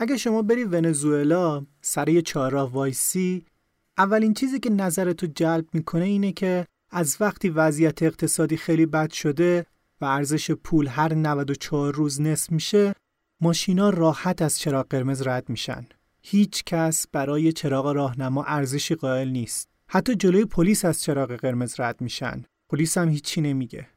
اگه شما بری ونزوئلا سر یه چهارراه وایسی اولین چیزی که نظرتو جلب می‌کنه اینه که از وقتی وضعیت اقتصادی خیلی بد شده و ارزش پول هر 94 روز نصف میشه ماشینا راحت از چراغ قرمز رد میشن. هیچ کس برای چراغ راهنما ارزشی قائل نیست. حتی جلوی پلیس از چراغ قرمز رد میشن. پلیس هم هیچی نمیگه.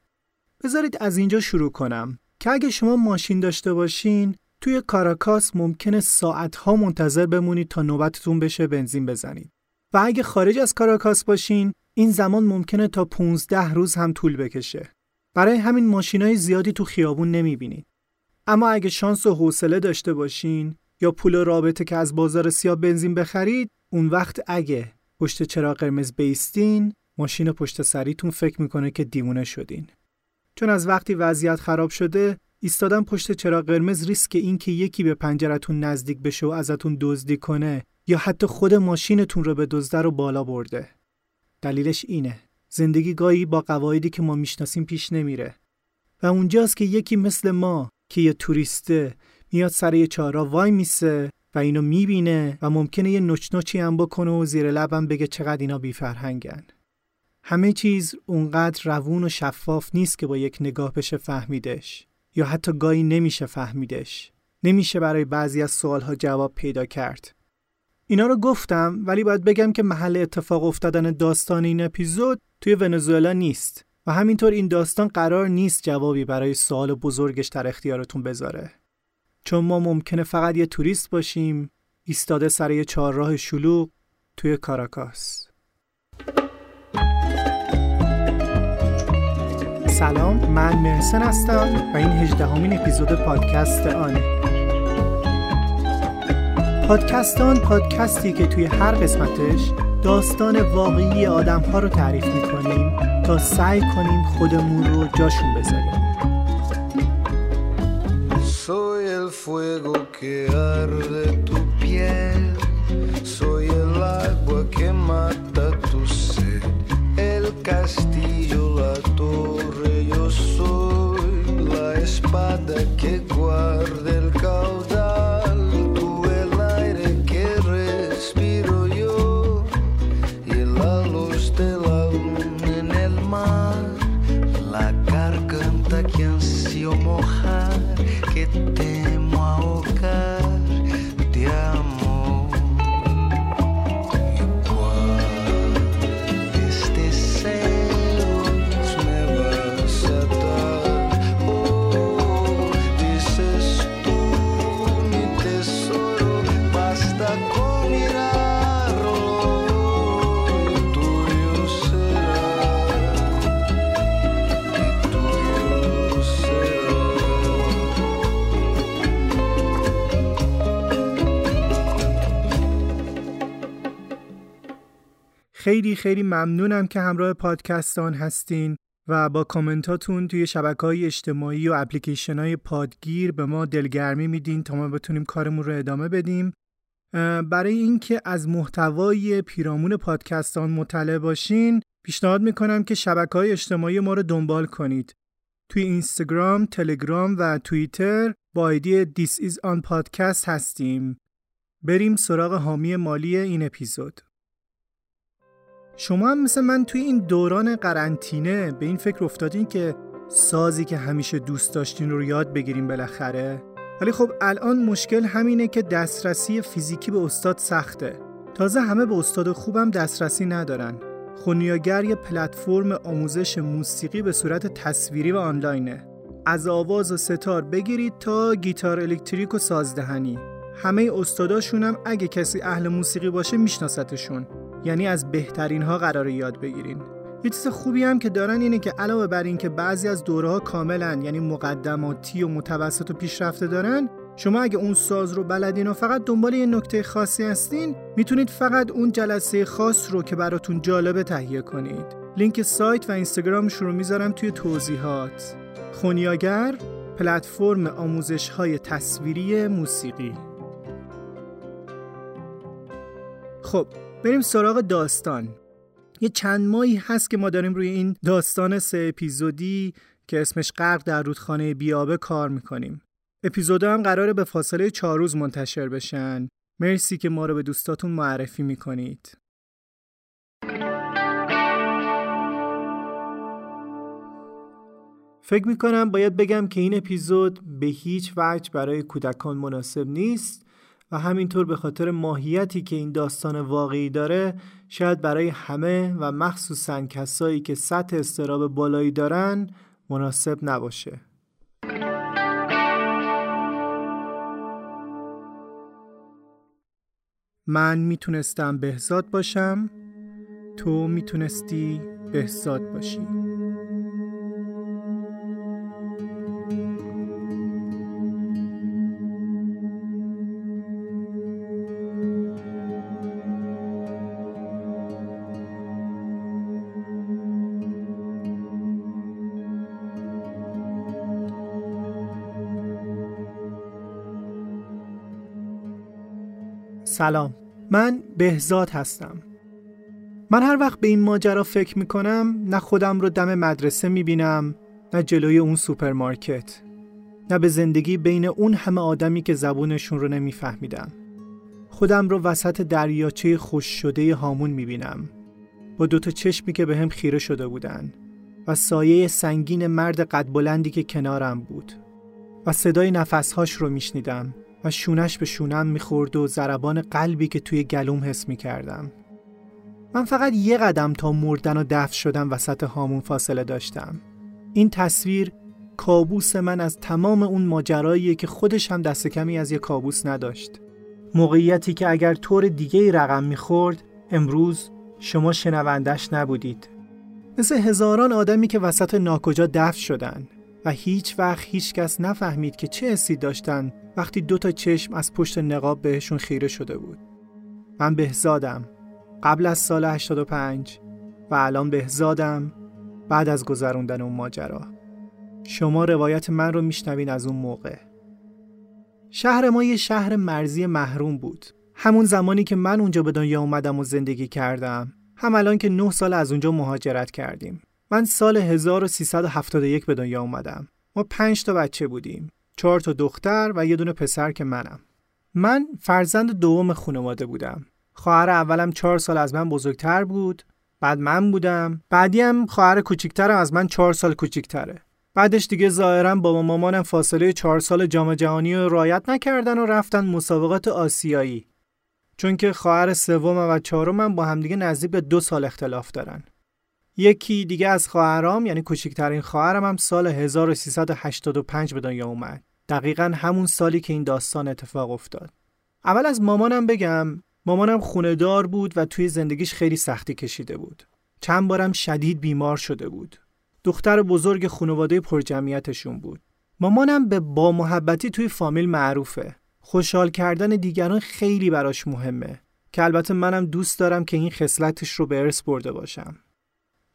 بذارید از اینجا شروع کنم که اگه شما ماشین داشته باشین توی کاراکاس ممکنه ساعتها منتظر بمونید تا نوبتتون بشه بنزین بزنید. و اگه خارج از کاراکاس باشین این زمان ممکنه تا 15 روز هم طول بکشه. برای همین ماشینای زیادی تو خیابون نمی‌بینید. اما اگه شانس و حوصله داشته باشین یا پول رابطه که از بازار سیاه بنزین بخرید اون وقت اگه پشت چراغ قرمز بیستین ماشین پشت سریتون فکر می‌کنه که دیوونه شدین. چون از وقتی وضعیت خراب شده ایستادن پشت چراغ قرمز ریسک این که یکی به پنجرتون نزدیک بشه و ازتون دزدی کنه یا حتی خود ماشینتون رو به دزده رو بالا برده. دلیلش اینه. زندگی گاهی با قواعدی که ما می‌شناسیم پیش نمیره. و اونجاست که یکی مثل ما که یه توریسته میاد سر یه چهارا وای میسه و اینو می‌بینه و ممکنه یه نوچ نوچی هم بکنه و زیر لبم بگه چقدر اینا بیفرهنگن. همه چیز اونقدر روون و شفاف نیست که با یک نگاه بشه فهمیدش یا حتی گاهی نمیشه فهمیدش. نمیشه برای بعضی از سوالها جواب پیدا کرد. اینا رو گفتم ولی باید بگم که محل اتفاق افتادن داستان این اپیزود توی ونزوئلا نیست و همینطور این داستان قرار نیست جوابی برای سوال بزرگش در اختیارتون بذاره. چون ما ممکنه فقط یه توریست باشیم ایستاده سر یه چهارراه شلوغ توی کاراکاس سلام من مرسن هستم و این هجدهمین اپیزود پادکست آنه. پادکست آن پادکستی که توی هر قسمتش داستان واقعی آدم ها رو تعریف می‌کنیم تا سعی کنیم خودمون رو جاشون بذاریم. Soy el fuego que arde tu piel, soy el agua que mata tu sed, el castillo, lambada que خیلی خیلی ممنونم که همراه پادکستان هستین و با کامنتاتون توی شبکه های اجتماعی و اپلیکیشن های پادگیر به ما دلگرمی میدین تا ما بتونیم کارمون رو ادامه بدیم. برای اینکه از محتوای پیرامون پادکستان مطلع باشین پیشنهاد می‌کنم که شبکه های اجتماعی ما رو دنبال کنید. توی اینستاگرام، تلگرام و توییتر با ایدی This is on podcast هستیم. بریم سراغ حامی مالی این اپیزود. شما هم مثل من توی این دوران قرنطینه به این فکر افتادین که سازی که همیشه دوست داشتین رو یاد بگیریم بالاخره؟ ولی خب الان مشکل همینه که دسترسی فیزیکی به استاد سخته. تازه همه به استاد خوبم دسترسی ندارن. خونیاگر یه پلتفرم آموزش موسیقی به صورت تصویری و آنلاینه. از آواز و ستار بگیرید تا گیتار الکتریک و سازدهنی. همه استاداشون هم اگه کسی اهل موسیقی باشه میشناستشون. یعنی از بهترین ها قراره یاد بگیرین. یه چیز خوبی هم که دارن اینه که علاوه بر این که بعضی از دوره ها کاملا یعنی مقدماتی و متوسط و پیشرفته دارن شما اگه اون ساز رو بلدین و فقط دنبال یه نکته خاصی هستین می‌تونید فقط اون جلسه خاص رو که براتون جالبه تهیه کنید. لینک سایت و اینستاگرامش رو می‌ذارم توی توضیحات. خونیاگر پلتفرم آموزش های تصویری موسیقی. خب بریم سراغ داستان یه چند ماهی هست که ما داریم روی این داستان سه اپیزودی که اسمش غرق در رودخانه بیابه کار می‌کنیم اپیزودا هم قراره به فاصله چهار روز منتشر بشن. مرسی که ما رو به دوستاتون معرفی می‌کنید. فکر می‌کنم باید بگم که این اپیزود به هیچ وجه برای کودکان مناسب نیست و همینطور به خاطر ماهیتی که این داستان واقعی داره شاید برای همه و مخصوصا کسایی که سطح استراب بالایی دارن مناسب نباشه. من می‌تونستم بهزاد باشم تو می‌تونستی بهزاد باشی سلام. من بهزاد هستم. من هر وقت به این ماجرا فکر می‌کنم نه خودم رو دم مدرسه می‌بینم نه جلوی اون سوپرمارکت نه به زندگی بین اون همه آدمی که زبونشون رو نمیفهمیدم خودم رو وسط دریاچه خوش شده هامون می‌بینم. با دوتا چشمی که به هم خیره شده بودن و سایه سنگین مرد قد بلندی که کنارم بود و صدای نفسهاش رو میشنیدم. و شونش به شونم می‌خورد و ضربان قلبی که توی گلوم حس می‌کردم. من فقط یه قدم تا مردن و دفن شدم وسط هامون فاصله داشتم. این تصویر کابوس من از تمام اون ماجراییه که خودش هم دست کمی از یه کابوس نداشت. موقعیتی که اگر طور دیگه رقم می‌خورد امروز شما شنوندش نبودید. مثل هزاران آدمی که وسط ناکجا دفن شدن. و هیچ وقت هیچ کس نفهمید که چه حسی داشتن وقتی دو تا چشم از پشت نقاب بهشون خیره شده بود. من بهزادم قبل از سال 85 و الان بهزادم بعد از گذروندن اون ماجرا. شما روایت من رو میشنوین از اون موقع. شهر ما یه شهر مرزی محروم بود. همون زمانی که من اونجا به دنیا اومدم و زندگی کردم. هم الان که نه سال از اونجا مهاجرت کردیم. من سال 1371 به دنیا اومدم. ما پنج تا بچه بودیم. چهار تا دختر و یه دونه پسر که منم. من فرزند دوم خانواده بودم. خواهر اولم چهار سال از من بزرگتر بود. بعد من بودم. بعدی هم خواهر کوچیکترم از من چهار سال کوچیکتره. بعدش دیگه ظاهرا بابا مامانم فاصله چهار سال جام جهانی رو رعایت نکردن و رفتن مسابقات آسیایی. چون که خواهر سوم و چهارمم با همدیگه نزدیک به دو سال اختلاف دارن. یکی دیگه از خواهرام یعنی کوچکترین خواهرم هم سال 1385 به دنیا اومد. دقیقا همون سالی که این داستان اتفاق افتاد. اول از مامانم بگم مامانم خونه دار بود و توی زندگیش خیلی سختی کشیده بود. چند بارم شدید بیمار شده بود. دختر بزرگ خانواده پرجمعیتشون بود. مامانم به با محبتی توی فامیل معروفه. خوشحال کردن دیگران خیلی براش مهمه که البته منم دوست دارم که این خصلتش رو به ارث برده باشم.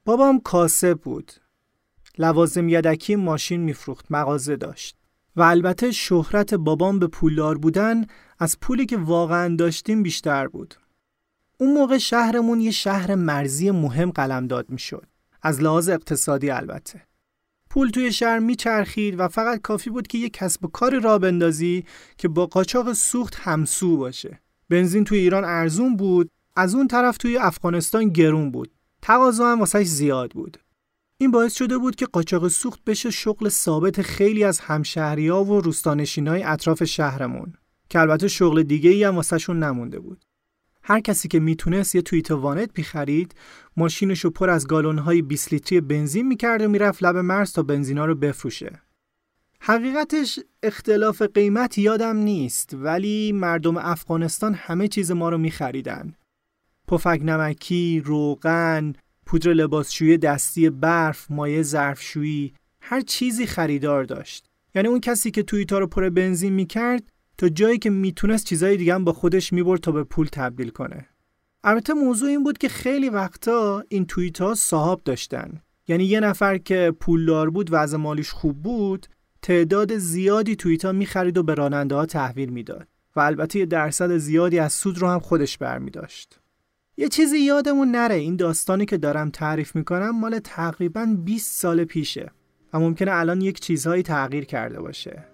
بابام کاسب بود. لوازم یدکی ماشین میفروخت، مغازه داشت. و البته شهرت بابام به پولدار بودن از پولی که واقعا داشتیم بیشتر بود. اون موقع شهرمون یه شهر مرزی مهم قلمداد می‌شد. از لحاظ اقتصادی البته. پول توی شهر میچرخید و فقط کافی بود که یه کسب و کاری را بندازی که با قاچاق سوخت همسو باشه. بنزین توی ایران ارزون بود، از اون طرف توی افغانستان گرون بود. تقاضا هم واسش زیاد بود. این باعث شده بود که قاچاق سوخت بشه شغل ثابت خیلی از همشهریا و روستانشینای اطراف شهرمون که البته شغل دیگه ای هم واسهشون نمونده بود. هر کسی که می‌تونست یه توییت وانت بیخرید ماشینش رو پر از گالونهای 20 لیتری بنزین می‌کرد و می‌رفت لب مرز تا بنزینا رو بفروشه. حقیقتش اختلاف قیمت یادم نیست ولی مردم افغانستان همه چیز ما رو میخریدن. پفک نمکی، روغن، پودر لباسشویی دستی برف، مایع ظرفشویی، هر چیزی خریدار داشت. یعنی اون کسی که توییتا رو پر بنزین می‌کرد تا جایی که می‌تونست چیزای دیگه هم با خودش می‌برد تا به پول تبدیل کنه. البته موضوع این بود که خیلی وقتا این توییت ها صاحب داشتن. یعنی یه نفر که پولدار بود و از مالیش خوب بود تعداد زیادی توییت ها می‌خرید و به راننده ها تحویل می‌داد و البته یه درصد زیادی از سود رو هم خودش برمی داشت. یه چیزی یادمون نره. این داستانی که دارم تعریف می‌کنم مال تقریبا 20 سال پیشه و ممکنه الان یک چیزهایی تغییر کرده باشه.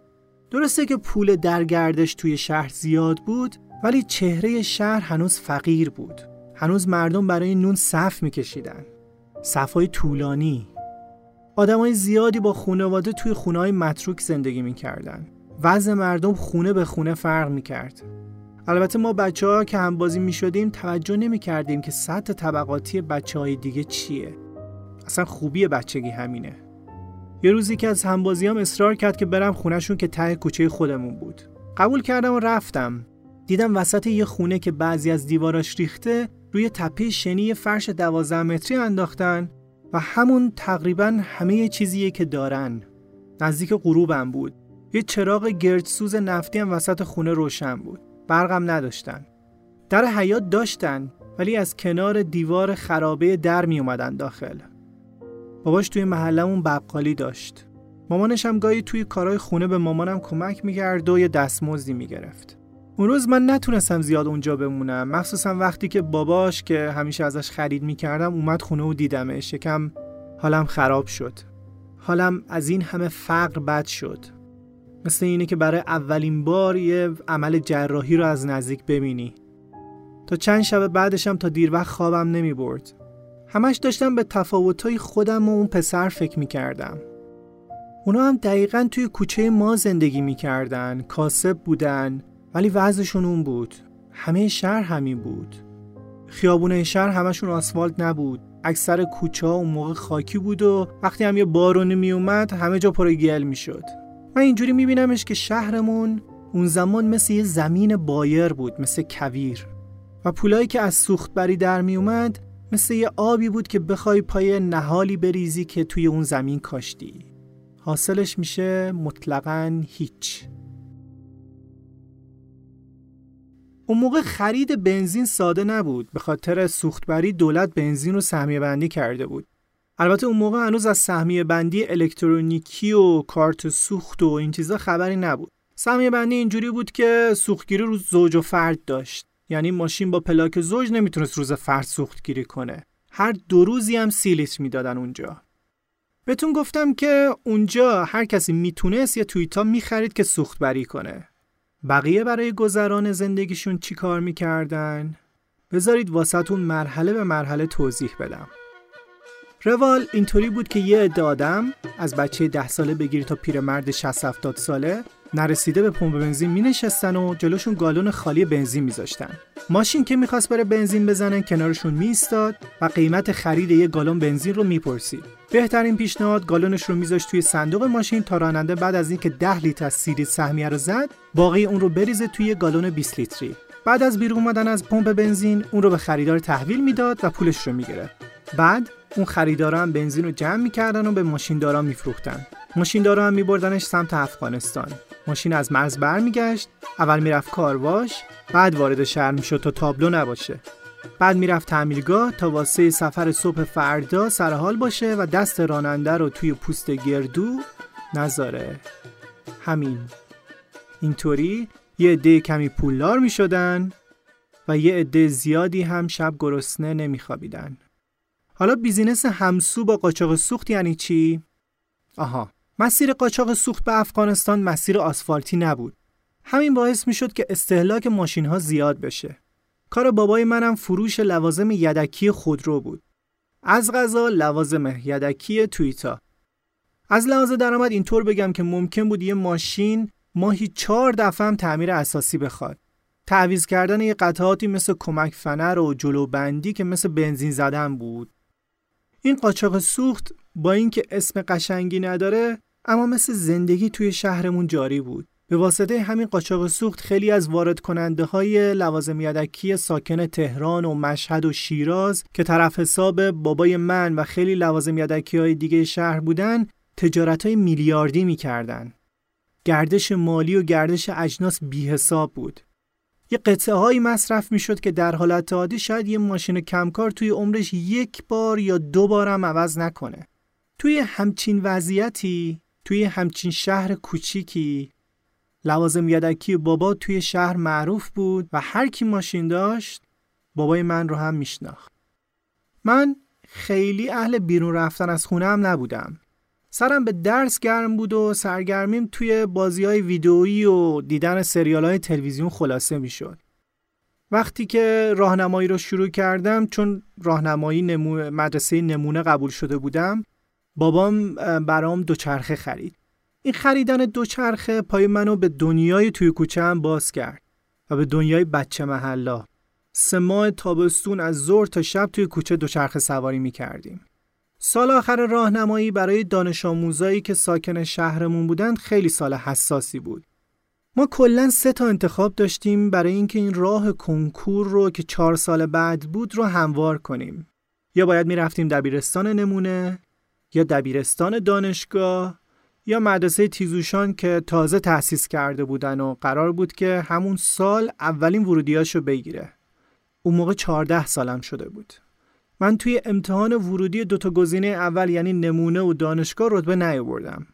درسته که پول درگردش توی شهر زیاد بود ولی چهره شهر هنوز فقیر بود. هنوز مردم برای نون صف میکشیدن. صفای طولانی. آدمای زیادی با خانواده توی خونه های متروک زندگی می‌کردن. وضع مردم خونه به خونه فرق می‌کرد. البته ما بچه ها که هم بازی می شدیم توجه نمی کردیم که سطح طبقاتی بچه های دیگه چیه. اصلا خوبی بچگی همینه. یه روزی که از همبازیام اصرار کرد که برم خونهشون که ته کوچه خودمون بود. قبول کردم و رفتم. دیدم وسط یه خونه که بعضی از دیواراش ریخته روی تپه شنی فرش دوازده متری انداختن و همون تقریبا همه چیزیه که دارن. نزدیک غروبم بود. یه چراغ گردسوز نفتی هم وسط خونه روشن بود. برقم نداشتن. در حیات داشتن ولی از کنار دیوار خرابه در می اومدن داخل. باباش توی محلمون بقالی داشت. مامانش هم گاهی توی کارهای خونه به مامانم کمک می‌کرد و یه دستمزدی می‌گرفت. اون روز من نتونستم زیاد اونجا بمونم مخصوصا وقتی که باباش که همیشه ازش خرید می‌کردم اومد خونه و دیدمش. یکم حالم خراب شد. حالم از این همه فقر بد شد. مثل اینه که برای اولین بار یه عمل جراحی رو از نزدیک ببینی. تا چند شب بعدشم تا دیر وقت خوابم نمی برد. همش داشتم به تفاوتهای خودم و اون پسر فکر می کردم. اونا هم دقیقا توی کوچه ما زندگی می کردن کاسب بودن ولی وضعشون اون بود. همه شهر همین بود. خیابونه شهر همشون آسفالت نبود. اکثر کوچه ها اون موقع خاکی بود و وقتی هم یه بارونی می اومد همه جا پر گل می شد. من اینجوری می بینمش که شهرمون اون زمان مثل یه زمین بایر بود مثل کویر. و پولایی که از سوخت بری در می اومد مثل یه آبی بود که بخوای پای نهالی بریزی که توی اون زمین کاشتی. حاصلش میشه مطلقا هیچ. اون موقع خرید بنزین ساده نبود به خاطر سوختبری دولت بنزین رو سهمیه بندی کرده بود. البته اون موقع هنوز از سهمیه بندی الکترونیکی و کارت سوخت و این چیزا خبری نبود. سهمیه بندی اینجوری بود که سوختگیری رو زوج و فرد داشت. یعنی ماشین با پلاک زوج نمی‌تونست روز فرد سوختگیری کنه. هر دو روزی هم سی لیتر می‌دادن اونجا. بهتون گفتم که اونجا هر کسی می‌تونست یه تویتا می‌خرید که سوخت بری کنه. بقیه برای گذران زندگیشون چی کار می‌کردن؟ بذارید واسهتون مرحله به مرحله توضیح بدم. روال اینطوری بود که یه عده از بچه ده ساله بگیری تا پیرمرد 60 70 ساله نرسیده به پمپ بنزین می نشستن و جلوشون گالون خالی بنزین میذاشتن. ماشین که می‌خواست بره بنزین بزنه کنارشون میستاد و قیمت خرید یه گالون بنزین رو می‌پرسید. بهترین پیشنهاد گالونش رو میذاشت توی صندوق ماشین تا راننده بعد از اینکه 10 لیتر از سیریز سهمیه رو زد، باقی اون رو بریزه توی گالون 20 لیتری. بعد از بیرون اومدن از پمپ بنزین اون رو به خریدار تحویل می‌داد و پولش رو می‌گرفت. بعد اون خریدارا هم بنزین رو جمع می‌کردن و به ماشیندارا میفروختن. ماشیندارا هم میبردنش سمت افغانستان. ماشین از مرز برمیگشت اول می‌رفت کارواش بعد وارد شهر می‌شد تا تابلو نباشه بعد می‌رفت تعمیرگاه تا واسه سفر صبح فردا سرحال باشه و دست راننده رو توی پوست گردو نذاره همین اینطوری یه عده کمی پولدار می‌شدن و یه عده زیادی هم شب گرسنه نمیخوابیدن حالا بیزینس همسو با قاچاق سوخت یعنی چی؟ آها مسیر قاچاق سوخت به افغانستان مسیر آسفالتی نبود. همین باعث می شد که استهلاک ماشین ها زیاد بشه. کار بابای منم فروش لوازم یدکی خودرو بود. از غذا لوازم یدکی تویتا. از لحاظ درآمد اینطور بگم که ممکن بود یه ماشین ماهی چهار دفعه هم تعمیر اساسی بخواد. تعویز کردن یه قطعاتی مثل کمک فنر و جلوبندی که مثل بنزین زدن بود. این قاچاق سوخت با اینکه اسم قشنگی نداره اما مثل زندگی توی شهرمون جاری بود. به واسطه همین قاچاق سوخت خیلی از وارد کننده های لوازم یدکی ساکن تهران و مشهد و شیراز که طرف حساب بابای من و خیلی لوازم یدکی های دیگه شهر بودن تجارت های میلیاردی می‌کردن. گردش مالی و گردش اجناس بی حساب بود. یه قطعه هایی مصرف می‌شد که در حالت عادی شاید یه ماشین کمکار توی عمرش یک بار یا دو بارم عوض نکنه. توی همچین وضعیتی توی همچین شهر کوچیکی لوازم یدکی بابا توی شهر معروف بود و هر کی ماشین داشت بابای من رو هم میشناخت. من خیلی اهل بیرون رفتن از خونه هم نبودم. سرم به درس گرم بود و سرگرمیم توی بازی های ویدئویی و دیدن سریال های تلویزیون خلاصه می شد. وقتی که راهنمایی رو شروع کردم چون راهنمایی نمو... مدرسه نمونه قبول شده بودم بابام برام دوچرخه خرید. این خریدن دوچرخه پای منو به دنیای توی کوچه هم باز کرد و به دنیای بچه محلا. سه ماه تابستون از ظهر تا شب توی کوچه دوچرخه سواری می کردیم. سال آخر راهنمایی برای دانش آموزایی که ساکن شهرمون بودند خیلی سال حساسی بود. ما کلا سه تا انتخاب داشتیم برای اینکه این راه کنکور رو که چهار سال بعد بود رو هموار کنیم. یا باید می‌رفتیم دبیرستان نمونه یا دبیرستان دانشگاه یا مدرسه تیزوشان که تازه تأسیس کرده بودن و قرار بود که همون سال اولین ورودیاشو بگیره. اون موقع 14 سالم شده بود. من توی امتحان ورودی دوتا گزینه اول یعنی نمونه و دانشگاه رتبه نیاوردم.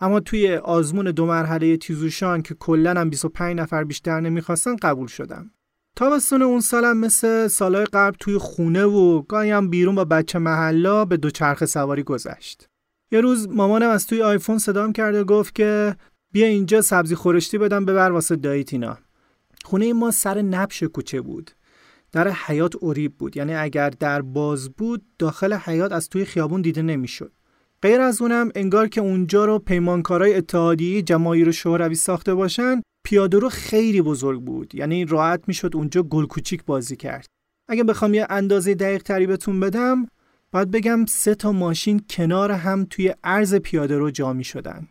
اما توی آزمون دو مرحله تیزوشان که کلا هم 25 نفر بیشتر نمی‌خواستن قبول شدم. تابستون اون سالم مثل سالهای قبل توی خونه و گاهی بیرون با بچه محلا به دوچرخه سواری گذشت. یه روز مامانم از توی آیفون صدام کرد و گفت که بیا اینجا سبزی خورشتی بدم ببر واسه داییت اینا. خونه ما سر نبش کوچه بود. در حیات اوریب بود یعنی اگر در باز بود داخل حیات از توی خیابون دیده نمی‌شد. غیر از اونم انگار که اونجا رو پیمانکارای اتحادیه جماهیر شوروی ساخته باشن پیاده رو خیلی بزرگ بود یعنی راحت می‌شد اونجا گل کوچیک بازی کرد اگه بخوام یه اندازه دقیق تری بهتون بدم باید بگم سه تا ماشین کنار هم توی عرض پیاده رو جا می شدن.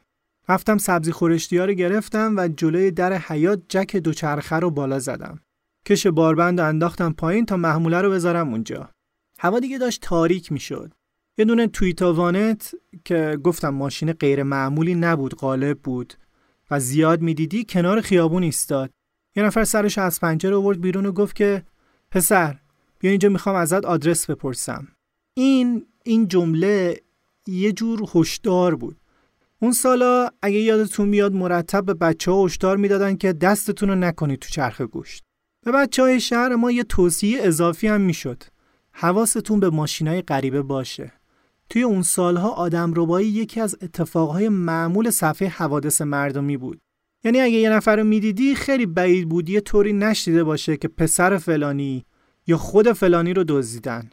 رفتم سبزی خورشتی رو گرفتم و جلوی در حیات جک دوچرخه رو بالا زدم. کش باربند انداختم پایین تا محموله رو بذارم اونجا. هوا دیگه داشت تاریک می شد. یه دونه تویتا وانت که گفتم ماشین غیر معمولی نبود غالب بود و زیاد می‌دیدی کنار خیابون ایستاد. یه نفر سرش از پنجره آورد بیرون و گفت که پسر بیا اینجا می‌خوام ازت آدرس بپرسم. این این جمله یه جور هشدار بود. اون سالا اگه یادتون میاد مرتب به بچه ها هشدار می‌دادن که دستتون رو نکنید تو چرخ گوشت. به بچه های شهر ما یه توصیه اضافی هم می‌شد. حواستون به ماشینای غریبه باشه. توی اون سالها آدم ربایی یکی از اتفاقهای معمول صفحه حوادث مردمی بود. یعنی اگه یه نفر رو می‌دیدی خیلی بعید بود یه طوری نشدیده باشه که پسر فلانی یا خود فلانی رو دزدیدن.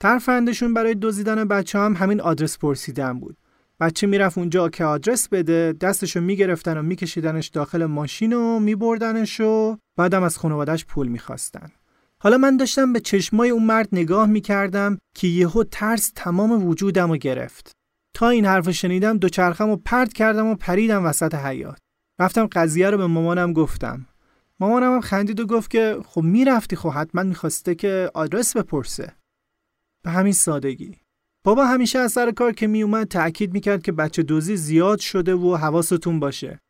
ترفندشون برای دزدیدن بچه هم همین آدرس پرسیدن بود. بچه می‌رفت اونجا که آدرس بده دستشو می‌گرفتن و میکشیدنش داخل ماشین و میبردنش و بعدم از خانوادش پول می‌خواستن. حالا من داشتم به چشمای اون مرد نگاه می‌کردم که یهو ترس تمام وجودم رو گرفت. تا این حرف شنیدم دوچرخم و پرت کردم و پریدم وسط حیات. رفتم قضیه رو به مامانم گفتم. مامانم هم خندید و گفت که خب می‌رفتی خب حتما می‌خواسته که آدرس بپرسه. به همین سادگی. بابا همیشه از سر کار که میومد تأکید می‌کرد که بچه دوزی زیاد شده و حواستون باشه.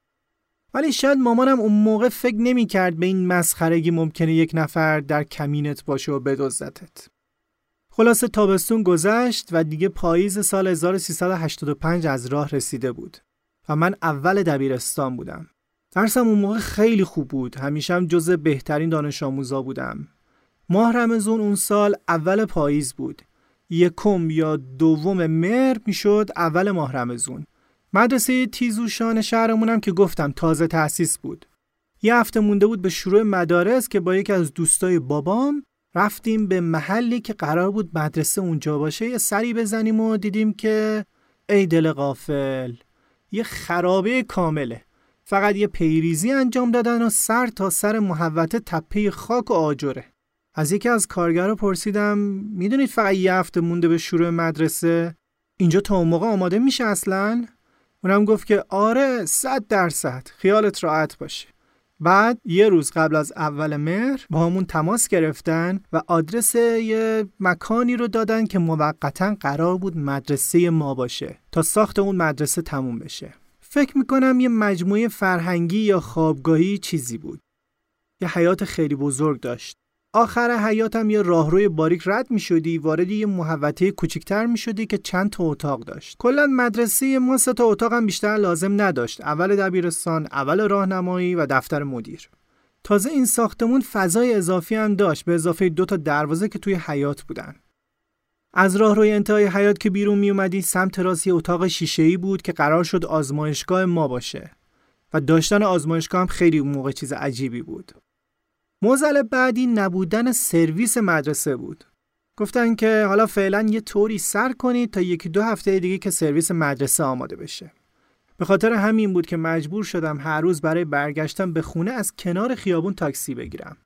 ولی شاید مامانم اون موقع فکر نمی‌کرد به این مسخرگی ممکنه یک نفر در کمینت باشه و بدزدتت. خلاصه تابستون گذشت و دیگه پاییز سال 1385 از راه رسیده بود و من اول دبیرستان بودم. درسم اون موقع خیلی خوب بود. همیشه هم جز بهترین دانش آموزا بودم. ماه رمزون اون سال اول پاییز بود. یکم یا دوم مهر می‌شد اول ماه رمزون. مدرسه تیزوشان شهرمونم که گفتم تازه تأسیس بود. یه هفته مونده بود به شروع مدارس که با یکی از دوستای بابام رفتیم به محلی که قرار بود مدرسه اونجا باشه یه سری بزنیم و دیدیم که ای دل غافل یه خرابه کامله. فقط یه پیریزی انجام دادن و سر تا سر محوطه تپه خاک و آجره. از یکی از کارگرها پرسیدم می‌دونید فقط یه هفته مونده به شروع مدرسه؟ اینجا تا اون موقع آماده میشه اصلا؟ اونم گفت که آره صد درصد. خیالت راحت باشه. بعد یه روز قبل از اول مهر با همون تماس گرفتن و آدرس یه مکانی رو دادن که موقتا قرار بود مدرسه ما باشه تا ساخت اون مدرسه تموم بشه. فکر می‌کنم یه مجموعه فرهنگی یا خوابگاهی چیزی بود. یه حیات خیلی بزرگ داشت. آخر حیاتم یه راهروی باریک رد می شدی وارد یه محوطه کوچیکتر می شدی که چند تا اتاق داشت. کلا مدرسه ما سه تا اتاق هم بیشتر لازم نداشت. اول دبیرستان اول راهنمایی و دفتر مدیر. تازه این ساختمون فضای اضافی هم داشت به اضافه دو تا دروازه که توی حیات بودن. از راه روی انتهای حیات که بیرون می اومدی سمت راست یه اتاق شیشه‌ای بود که قرار شد آزمایشگاه ما باشه. و داشتن آزمایشگاه هم خیلی اون موقع چیز عجیبی بود. موزل بعدی نبودن سرویس مدرسه بود. گفتن که حالا فعلا یه طوری سر کنید تا یکی دو هفته دیگه که سرویس مدرسه آماده بشه. به خاطر همین بود که مجبور شدم هر روز برای برگشتن به خونه از کنار خیابون تاکسی بگیرم.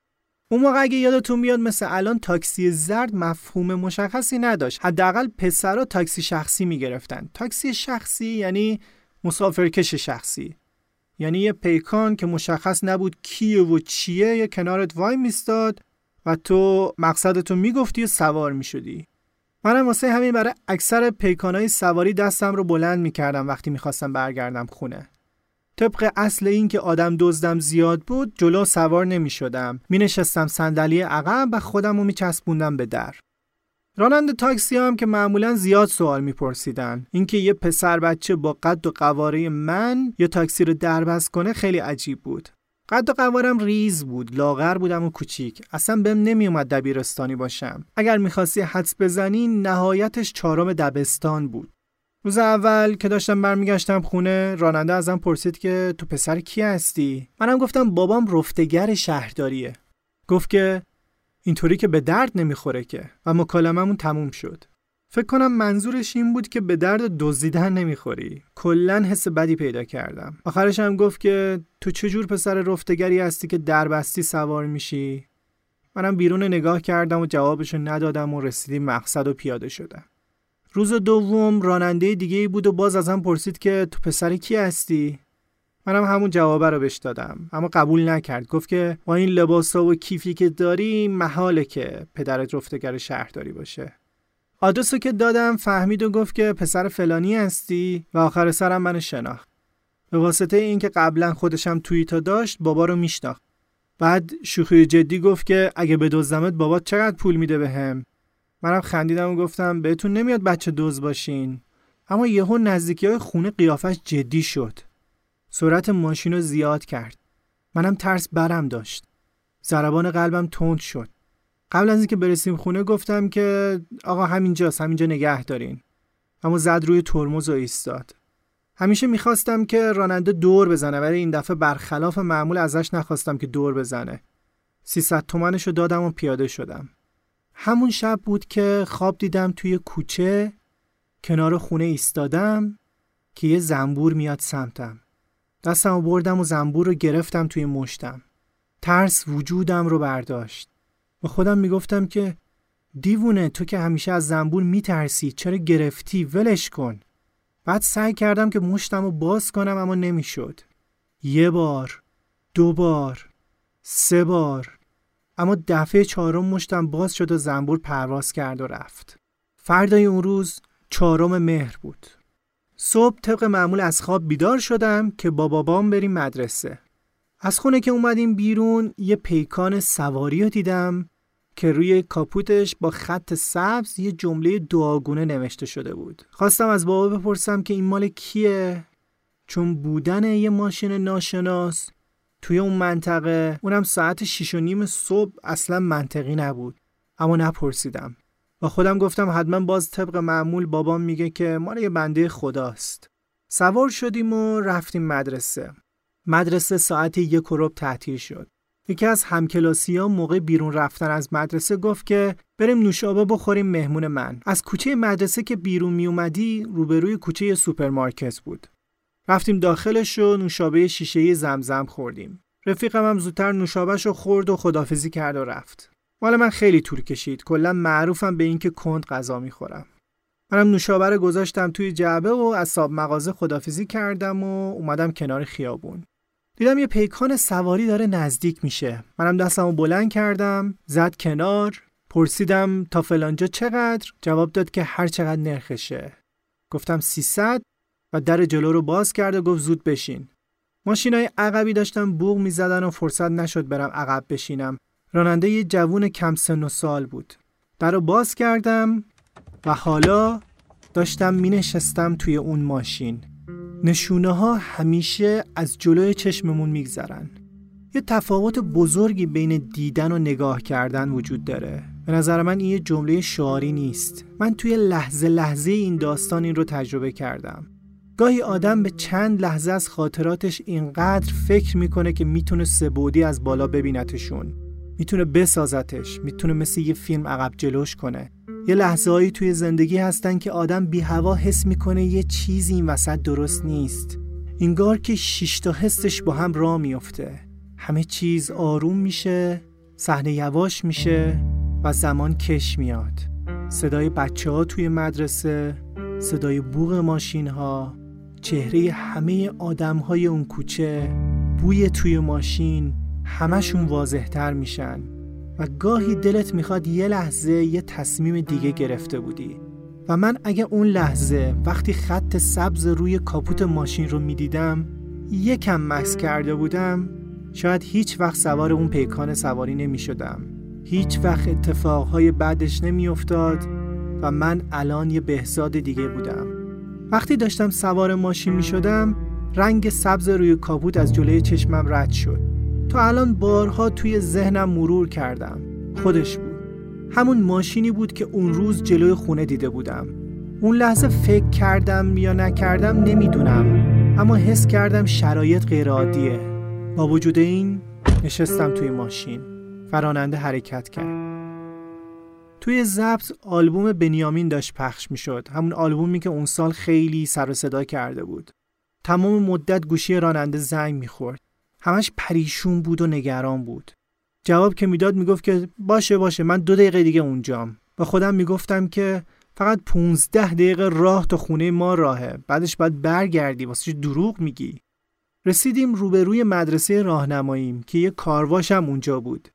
اون موقع اگه یادتون بیاد مثل الان تاکسی زرد مفهوم مشخصی نداشت. حداقل پسرا تاکسی شخصی می‌گرفتن. تاکسی شخصی یعنی مسافرکش شخصی. یعنی یه پیکان که مشخص نبود کیه و چیه یه کنارت وای میستاد و تو مقصدتو می‌گفتی و سوار می‌شدی. منم واسه همین برای اکثر پیکانای سواری دستم رو بلند می‌کردم وقتی می‌خواستم برگردم خونه. طبق اصل این که آدم دزدم زیاد بود جلو سوار نمی شدم می نشستم صندلی عقب و خودم رو می چسبوندم به در راننده تاکسی هم که معمولا زیاد سوال میپرسیدن. اینکه یه پسر بچه با قد و قواره من یه تاکسی رو دربست کنه خیلی عجیب بود. قد و قوارم ریز بود لاغر بودم و کوچیک. اصلا بهم نمیومد دبیرستانی باشم. اگر می‌خواستی حدس بزنی نهایتش چهارم دبستان بود. روز اول که داشتم برمیگشتم خونه راننده ازم پرسید که تو پسر کی هستی؟ منم گفتم بابام رفتگر شهرداریه. گفت که اینطوری که به درد نمی‌خوره که. و مکالممون تموم شد. فکر کنم منظورش این بود که به درد دزدیدن نمی‌خوری. کلا حس بدی پیدا کردم. آخرش هم گفت که تو چجور پسر رفتگری هستی که دربستی سوار میشی؟ منم بیرون نگاه کردم و جوابشو ندادم و رسیدیم مقصد و پیاده شدم. روز دوم راننده دیگه ای بود و باز ازم پرسید که تو پسر کی هستی؟ منم همون جوابه رو بهش دادم. اما قبول نکرد. گفت که با این لباسا و کیفی که داری محاله که پدرت رفتگر شهرداری باشه. آدرس رو که دادم فهمید و گفت که پسر فلانی هستی و آخر سرم من شناخت. به واسطه اینکه قبلا خودشم توییتا داشت بابا رو میشناخت. بعد شوخی جدی گفت که اگه به دوزمت بابا چقدر پول میده بهم؟ منم خندیدم و گفتم بهتون نمیاد بچه دوز باشین. اما یهو نزدیکی های خونه قیافش جدی شد. سرعت ماشین رو زیاد کرد. منم ترس برم داشت. ضربان قلبم تند شد. قبل از اینکه برسیم خونه گفتم که آقا همینجاست همینجا نگه دارین. اما زد روی ترمز و ایستاد. همیشه می‌خواستم که راننده دور بزنه ولی این دفعه برخلاف معمول ازش نخواستم که دور بزنه. 300 تومنشو دادم و پیاده شدم. همون شب بود که خواب دیدم توی کوچه کنار خونه ایستادم که یه زنبور میاد سمتم. دستم بردم و زنبور رو گرفتم توی مشتم. ترس وجودم رو برداشت. و خودم می‌گفتم که دیوونه تو که همیشه از زنبور میترسی چرا گرفتی؟ ولش کن. بعد سعی کردم که مشتم رو باز کنم اما نمی‌شد. یه بار دو بار سه بار. اما دفعه چهارم مشتم باز شد و زنبور پرواز کرد و رفت. فردای اون روز چهارم مهر بود. صبح طبق معمول از خواب بیدار شدم که با بابام بریم مدرسه. از خونه که اومدیم بیرون یه پیکان سواری رو دیدم که روی کاپوتش با خط سبز یه جمله دعاگونه نوشته شده بود. خواستم از بابا بپرسم که این مال کیه؟ چون بودن یه ماشین ناشناس توی اون منطقه اونم ساعت شیش و نیم صبح اصلا منطقی نبود. اما نپرسیدم. با خودم گفتم حتما باز طبق معمول بابام میگه که مال یه بنده خداست. سوار شدیم و رفتیم مدرسه. مدرسه ساعت یک و تعطیل شد. یکی از همکلاسی ها موقع بیرون رفتن از مدرسه گفت که بریم نوشابه بخوریم مهمون من. از کوچه مدرسه که بیرون می اومدی روبروی کوچه سوپرمارکت بود. رفتیم داخلش و نوشابه شیشه زمزم خوردیم. رفیقم هم زودتر نوشابهش رو خورد و خدافزی کرد و رفت. مال من خیلی طول کشید. کلا معروفم به اینکه کند غذا می‌خورم. منم نوشابه رو گذاشتم توی جعبه و از صاب مغازه خدافزی کردم و اومدم کنار خیابون. دیدم یه پیکان سواری داره نزدیک میشه. منم دستمو بلند کردم زد کنار پرسیدم تا فلانجا چقدر؟ جواب داد که هر چقدر نرخشه. گفتم 300 و در جلو رو باز کرد و گفت زود بشین. ماشینای عقبی داشتن بوغ می‌زدن و فرصت نشد برم عقب بشینم. راننده یه جوون کم سن و سال بود. در باز کردم و حالا داشتم می نشستم توی اون ماشین. نشونه ها همیشه از جلوی چشممون میگذرن. یه تفاوت بزرگی بین دیدن و نگاه کردن وجود داره. به نظر من این یه جمله شعاری نیست. من توی لحظه لحظه این داستان این رو تجربه کردم. گاهی آدم به چند لحظه از خاطراتش اینقدر فکر می‌کنه که می‌تونه سبودی از بالا ببینتشون. می‌تونه بسازتش می‌تونه مثل یه فیلم عقب جلوش کنه. یه لحظه هایی توی زندگی هستن که آدم بی هوا حس می‌کنه یه چیزی این وسط درست نیست. اینگار که شش تا حسش با هم راه میفته همه چیز آروم میشه صحنه یواش میشه و زمان کش میاد. صدای بچه ها توی مدرسه صدای بوغ ماشین ها چهره همه آدم های اون کوچه بوی توی ماشین همشون واضح تر میشن و گاهی دلت می‌خواد یه لحظه یه تصمیم دیگه گرفته بودی و من اگه اون لحظه وقتی خط سبز روی کاپوت ماشین رو می‌دیدم یکم مکس کرده بودم شاید هیچ وقت سوار اون پیکان سواری نمی شدم. هیچ وقت اتفاقهای بعدش نمی افتاد و من الان یه بهزاد دیگه بودم. وقتی داشتم سوار ماشین می شدم رنگ سبز روی کاپوت از جلوی چشمم رد شد. تا الان بارها توی ذهنم مرور کردم. خودش بود. همون ماشینی بود که اون روز جلوی خونه دیده بودم. اون لحظه فکر کردم یا نکردم نمی‌دونم. اما حس کردم شرایط غیرعادیه. با وجود این نشستم توی ماشین. فراننده حرکت کرد. توی ضبط آلبوم بنیامین داشت پخش می شد همون آلبومی که اون سال خیلی سر و صدا کرده بود. تمام مدت گوشی راننده زنگ می‌خورد. همش پریشون بود و نگران بود. جواب که می‌داد می‌گفت که باشه باشه من دو دقیقه دیگه اونجام. با خودم می‌گفتم که فقط 15 دقیقه راه تا خونه ما راهه. بعدش باید برگردی واسه دروغ میگی؟ رسیدیم روبروی مدرسه راهنماییم که یه کارواش هم اونجا بود.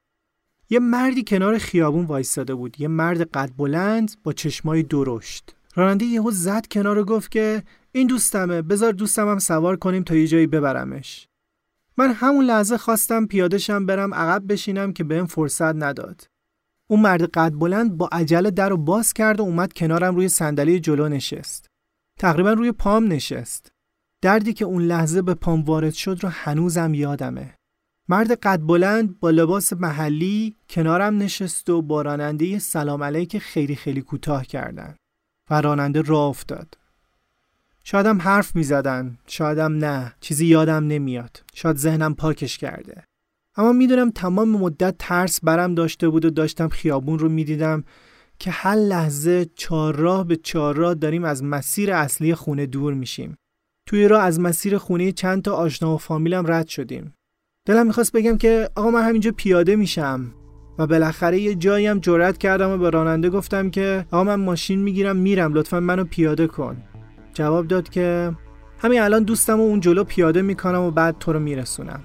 یه مردی کنار خیابون وایستاده بود. یه مرد قد بلند با چشمای درشت. راننده یهو زد کنار و گفت که این دوستمه. بذار دوستم هم سوار کنیم تا یه جایی ببرمش. من همون لحظه خواستم پیادهشم برم عقب بشینم که بهم فرصت نداد. اون مرد قد بلند با عجله در رو باز کرد و اومد کنارم روی صندلی جلو نشست. تقریبا روی پام نشست. دردی که اون لحظه به پام وارد شد رو هنوزم یادمه. مرد قد بلند با لباس محلی کنارم نشست و با راننده سلام علیک خیلی خیلی کوتاه کردن و راننده راه افتاد. شایدم حرف می زدن شایدم نه. چیزی یادم نمیاد. شاید ذهنم پاکش کرده. اما می‌دونم تمام مدت ترس برم داشته بود و داشتم خیابون رو می‌دیدم که هر لحظه چهارراه به چهارراه داریم از مسیر اصلی خونه دور میشیم. توی راه از مسیر خونه چند تا آشنا و فامیلم رد شدیم. دلم می‌خواست بگم که آقا من همینجا پیاده میشم. و بالاخره یه جایی هم جرأت کردم و به راننده گفتم که آقا من ماشین می‌گیرم میرم. لطفا منو پیاده کن. جواب داد که همین الان دوستم و اون جلو پیاده می‌کنم و بعد تو رو میرسونم.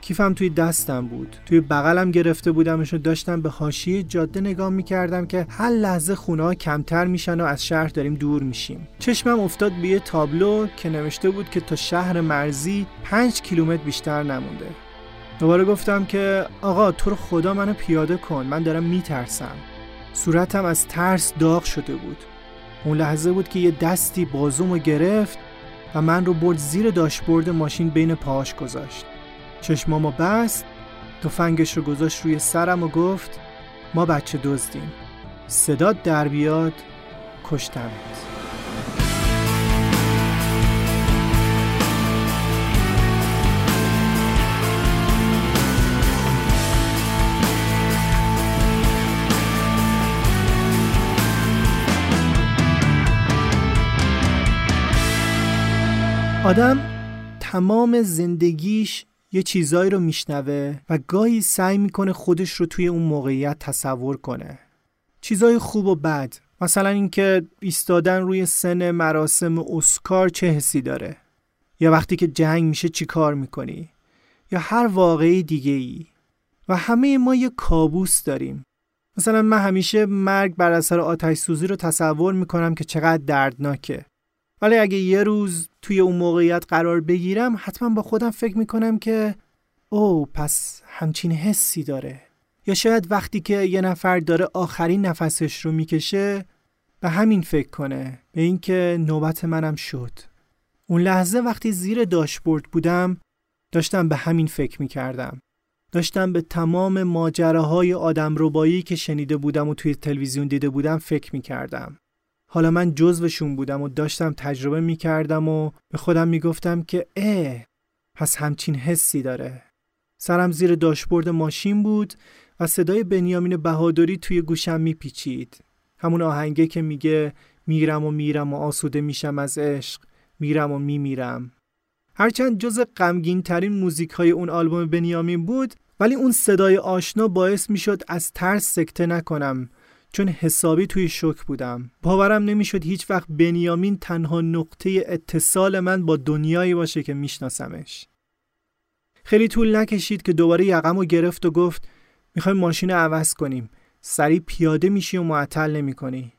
کیفم توی دستم بود. توی بغلم گرفته بودمش و داشتم به حاشیه جاده نگاه می‌کردم که هر لحظه خونه ها کمتر میشن و از شهر داریم دور میشیم. چشمم افتاد به یه تابلو که نوشته بود که تا شهر مرزی پنج کیلومتر بیشتر نمونده. دوباره گفتم که آقا تو رو خدا منو پیاده کن من دارم میترسم. صورتم از ترس داغ شده بود. اون لحظه بود که یه دستی بازومو گرفت و من رو برد زیر داشبورد ماشین بین پاهاش گذاشت. چشمامو بست تفنگش رو گذاشت روی سرم و گفت ما بچه دزدیم. صدات در بیاد کشتمت. آدم تمام زندگیش یه چیزایی رو میشنوه و گاهی سعی می‌کنه خودش رو توی اون موقعیت تصور کنه. چیزای خوب و بد مثلا اینکه ایستادن روی سن مراسم اسکار چه حسی داره؟ یا وقتی که جنگ میشه چی کار می‌کنی؟ یا هر واقعی دیگه ای و همه ما یه کابوس داریم. مثلا من همیشه مرگ بر اثر آتش سوزی رو تصور می‌کنم که چقدر دردناکه. ولی اگه یه روز توی اون موقعیت قرار بگیرم حتما با خودم فکر می‌کنم که او پس همچین حسی داره. یا شاید وقتی که یه نفر داره آخرین نفسش رو می‌کشه به همین فکر کنه به اینکه نوبت منم شد. اون لحظه وقتی زیر داشبورد بودم داشتم به همین فکر می‌کردم. داشتم به تمام ماجراهای آدم ربایی که شنیده بودم و توی تلویزیون دیده بودم فکر می کردم. حالا من جزوشون بودم و داشتم تجربه می کردم و به خودم می گفتم که اه پس همچین حسی داره. سرم زیر داشبورد ماشین بود و صدای بنیامین بهادری توی گوشم میپیچید. همون آهنگه که میگه میرم و میرم و آسوده میشم از عشق میرم و میمیرم. هرچند جز غمگین ترین موزیک های اون آلبوم بنیامین بود ولی اون صدای آشنا باعث می‌شد از ترس سکته نکنم چون حسابی توی شک بودم. باورم نمی‌شد هیچ وقت بنیامین تنها نقطه اتصال من با دنیایی باشه که میشناسمش. خیلی طول نکشید که دوباره یقم رو گرفت و گفت می‌خوایم ماشین عوض کنیم. سریع پیاده میشی و معطل نمی‌کنی.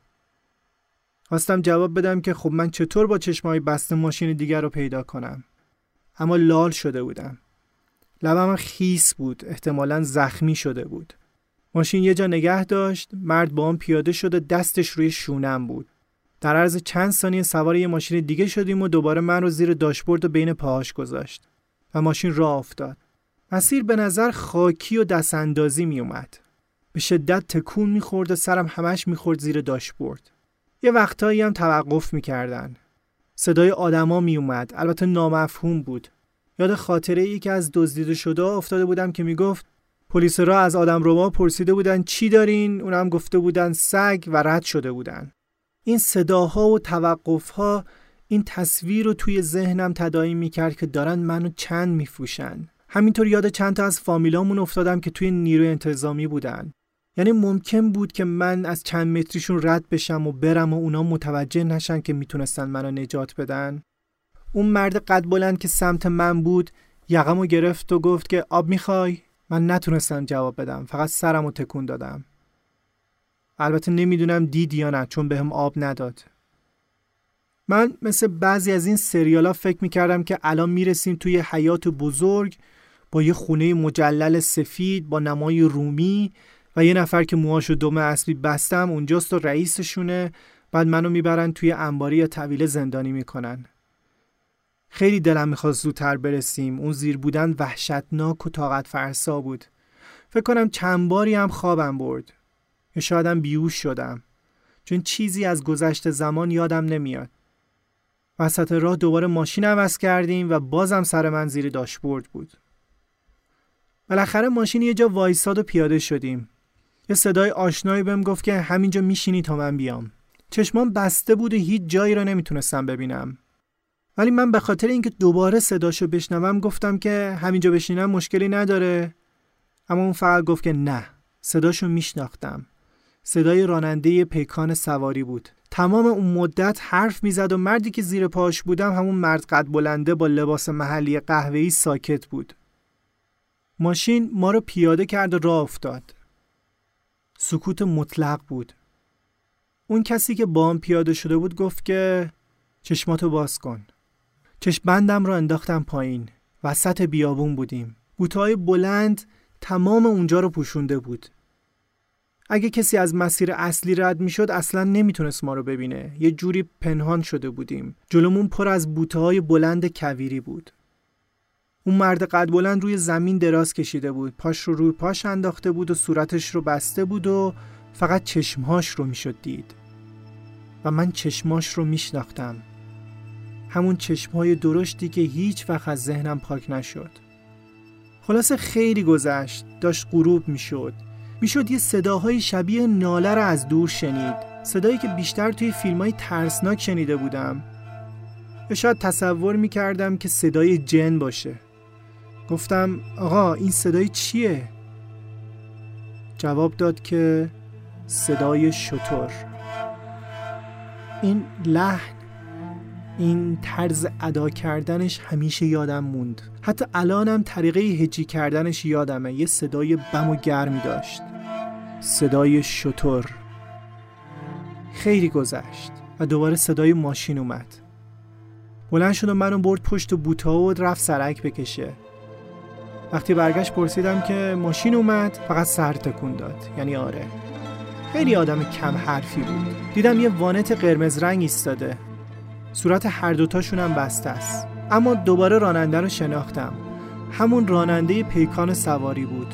خواستم جواب بدم که خب من چطور با چشمای بسته ماشین دیگر رو پیدا کنم. اما لال شده بودم. لبم خیس بود. احتمالا زخمی شده بود. ماشین یه جا نگه داشت مرد با آن پیاده شد و دستش روی شونم بود در عرض چند ثانیه سوار یه ماشین دیگه شدیم و دوباره من رو زیر داشبورد و بین پاهاش گذاشت و ماشین راه افتاد مسیر به نظر خاکی و دست اندازی می اومد. به شدت تکون می‌خورد و سرم همش می‌خورد زیر داشبورد. یه وقتایی هم توقف می‌کردن. صدای آدما می اومد. البته نامفهوم بود. یاد خاطره ای که از دزدیده شده افتاده بودم که می‌گفت پلیس را از آدم ربا پرسیده بودن چی دارین؟ اونم گفته بودن سگ و رد شده بودن. این صداها و توقفها این تصویر رو توی ذهنم تداعی می‌کرد که دارن منو چند میفروشن. همینطور یاد چند تا از فامیلامون افتادم که توی نیروی انتظامی بودن. یعنی ممکن بود که من از چند متریشون رد بشم و برم و اونا متوجه نشن که می‌تونستن منو نجات بدن. اون مرد قد بلند که سمت من بود یقمو گرفت و گفت که آب می‌خوای؟ من نتونستم جواب بدم. فقط سرم رو تکون دادم. البته نمی‌دونم دید یا نه چون بهم آب نداد. من مثل بعضی از این سریال ها فکر می‌کردم که الان می‌رسیم توی حیات بزرگ با یه خونه مجلل سفید با نمای رومی و یه نفر که موهاشو دم اصلی بستم اونجاست و رئیسشونه. بعد منو می‌برن توی انباری یا طویله زندانی می‌کنن. خیلی دلم می‌خواست زودتر برسیم. اون زیر بودن وحشتناک و طاقت فرسا بود. فکر کنم چند باری هم خوابم برد. یا شایدم بیوش شدم. چون چیزی از گذشته زمان یادم نمیاد. وسط راه دوباره ماشین عوض کردیم و بازم سر من زیر داشبورد بود. بالاخره ماشین یه جا وایساد و پیاده شدیم. یه صدای آشنایی بهم گفت که همینجا میشینی تا من بیام. چشمان بسته بود و هیچ جایی را نمی‌تونستم ببینم. ولی من به خاطر اینکه دوباره صداشو بشنوم گفتم که همینجا بشینم مشکلی نداره. اما اون فقط گفت که نه. صداشو میشناختم. صدای راننده پیکان سواری بود. تمام اون مدت حرف می‌زد و مردی که زیر پاش بودم همون مرد قد بلنده با لباس محلی قهوه‌ای ساکت بود. ماشین ما رو پیاده کرد و راه افتاد. سکوت مطلق بود. اون کسی که با هم پیاده شده بود گفت که چشماتو باز کن. چشمندم رو انداختم پایین. وسط بیابون بودیم. بوتهای بلند تمام اونجا رو پوشونده بود. اگه کسی از مسیر اصلی رد می‌شد اصلا نمی‌تونست ما رو ببینه. یه جوری پنهان شده بودیم. جلومون پر از بوته های بلند کویری بود. اون مرد قد بلند روی زمین دراز کشیده بود. پاش رو روی پاش انداخته بود و صورتش رو بسته بود و فقط چشمهاش رو می‌شد دید. و من چشماش رو میشناختم. همون چشمهای درشتی که هیچ وقت از ذهنم پاک نشد. خلاصه خیلی گذشت داشت غروب می‌شد. می‌شد یه صداهای شبیه ناله را از دور شنید. صدایی که بیشتر توی فیلم های ترسناک شنیده بودم. یا شاید تصور می‌کردم که صدای جن باشه. گفتم آقا این صدای چیه؟ جواب داد که صدای شطور. این لحن این طرز ادا کردنش همیشه یادم موند. حتی الانم طریقه هجی کردنش یادمه. یه صدای بم و گرمی داشت. صدای شطور. خیلی گذشت و دوباره صدای ماشین اومد. بلند شد و منو برد پشت بوتا و رفت سرک بکشه. وقتی برگشت پرسیدم که ماشین اومد فقط سر تکون داد. یعنی آره. خیلی آدم کم حرفی بود. دیدم یه وانت قرمز رنگ ایستاده. صورت هر دوتاشون هم بسته است. اما دوباره راننده رو شناختم. همون راننده پیکان سواری بود.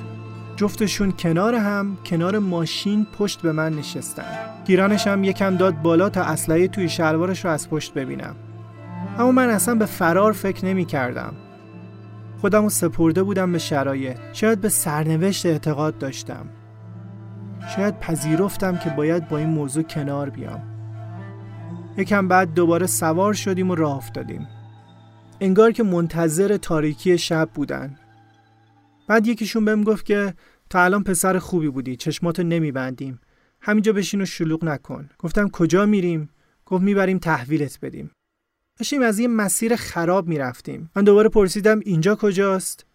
جفتشون کنار هم کنار ماشین پشت به من نشستن. گیرانش هم یکم داد بالا تا اسلحه توی شلوارش رو از پشت ببینم. اما من اصلا به فرار فکر نمی کردم خودم رو سپرده بودم به شرایط. شاید به سرنوشت اعتقاد داشتم. شاید پذیرفتم که باید با این موضوع کنار بیام. یکم بعد دوباره سوار شدیم و راه افتادیم. انگار که منتظر تاریکی شب بودن. بعد یکیشون بهم گفت که تا الان پسر خوبی بودی چشماتو نمیبندیم. همینجا بشین و شلوغ نکن. گفتم کجا میریم؟ گفت می‌بریم تحویلت بدیم. داشتیم از یه مسیر خراب می‌رفتیم. من دوباره پرسیدم اینجا کجاست؟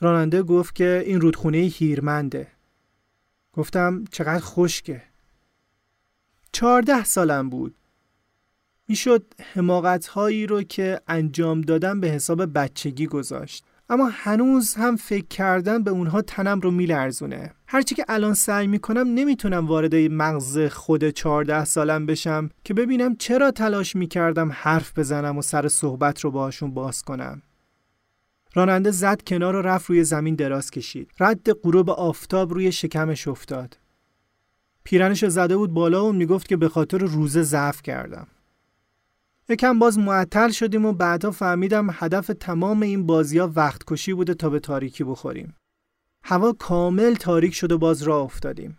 راننده گفت که این رودخونه هیرمنده. گفتم چقدر خشکه. چهارده سالم بود. می‌شد حماقت هایی رو که انجام دادم به حساب بچگی گذاشت. اما هنوز هم فکر کردن به اونها تنم رو میلرزونه. هرچی که الان سعی می‌کنم نمی‌تونم وارد مغز خود 14 سالم بشم که ببینم چرا تلاش می‌کردم حرف بزنم و سر صحبت رو باهاشون باز کنم. راننده زد کنار و رفت روی زمین دراز کشید. رد غروب آفتاب روی شکمش افتاد. پیرنش زده بود بالا و می‌گفت که به خاطر روزه ضعف کردم. یکم باز معطل شدیم و بعدا فهمیدم هدف تمام این بازی ها وقت کشی بوده تا به تاریکی بخوریم. هوا کامل تاریک شد و باز راه افتادیم.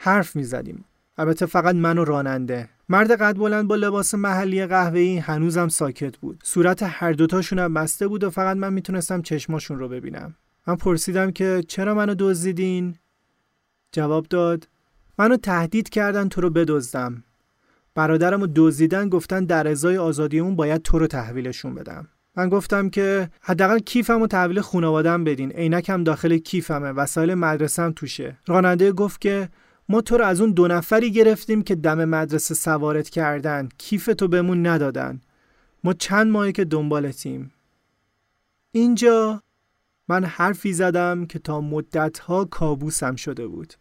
حرف می زدیم. البته فقط من و راننده. مرد قد بلند با لباس محلی قهوه‌ای هنوزم ساکت بود. صورت هر دوتاشون هم بسته بود و فقط من می‌تونستم چشماشون رو ببینم. من پرسیدم که چرا منو دزدیدین؟ جواب داد منو تهدید کردن تو رو بدزدم. برادرم رو دزدیدن گفتن در ازای آزادی اون باید تو رو تحویلشون بدم. من گفتم که حداقل کیفم و تحویل خانوادم بدین. عینکم داخل کیفمه. وسایل مدرسم توشه. راننده گفت که ما تو رو از اون دو نفری گرفتیم که دم مدرسه سوارت کردن. کیف تو بهمون ندادن. ما چند ماهی که دنبالتیم اینجا من حرفی زدم که تا مدتها کابوسم شده بود.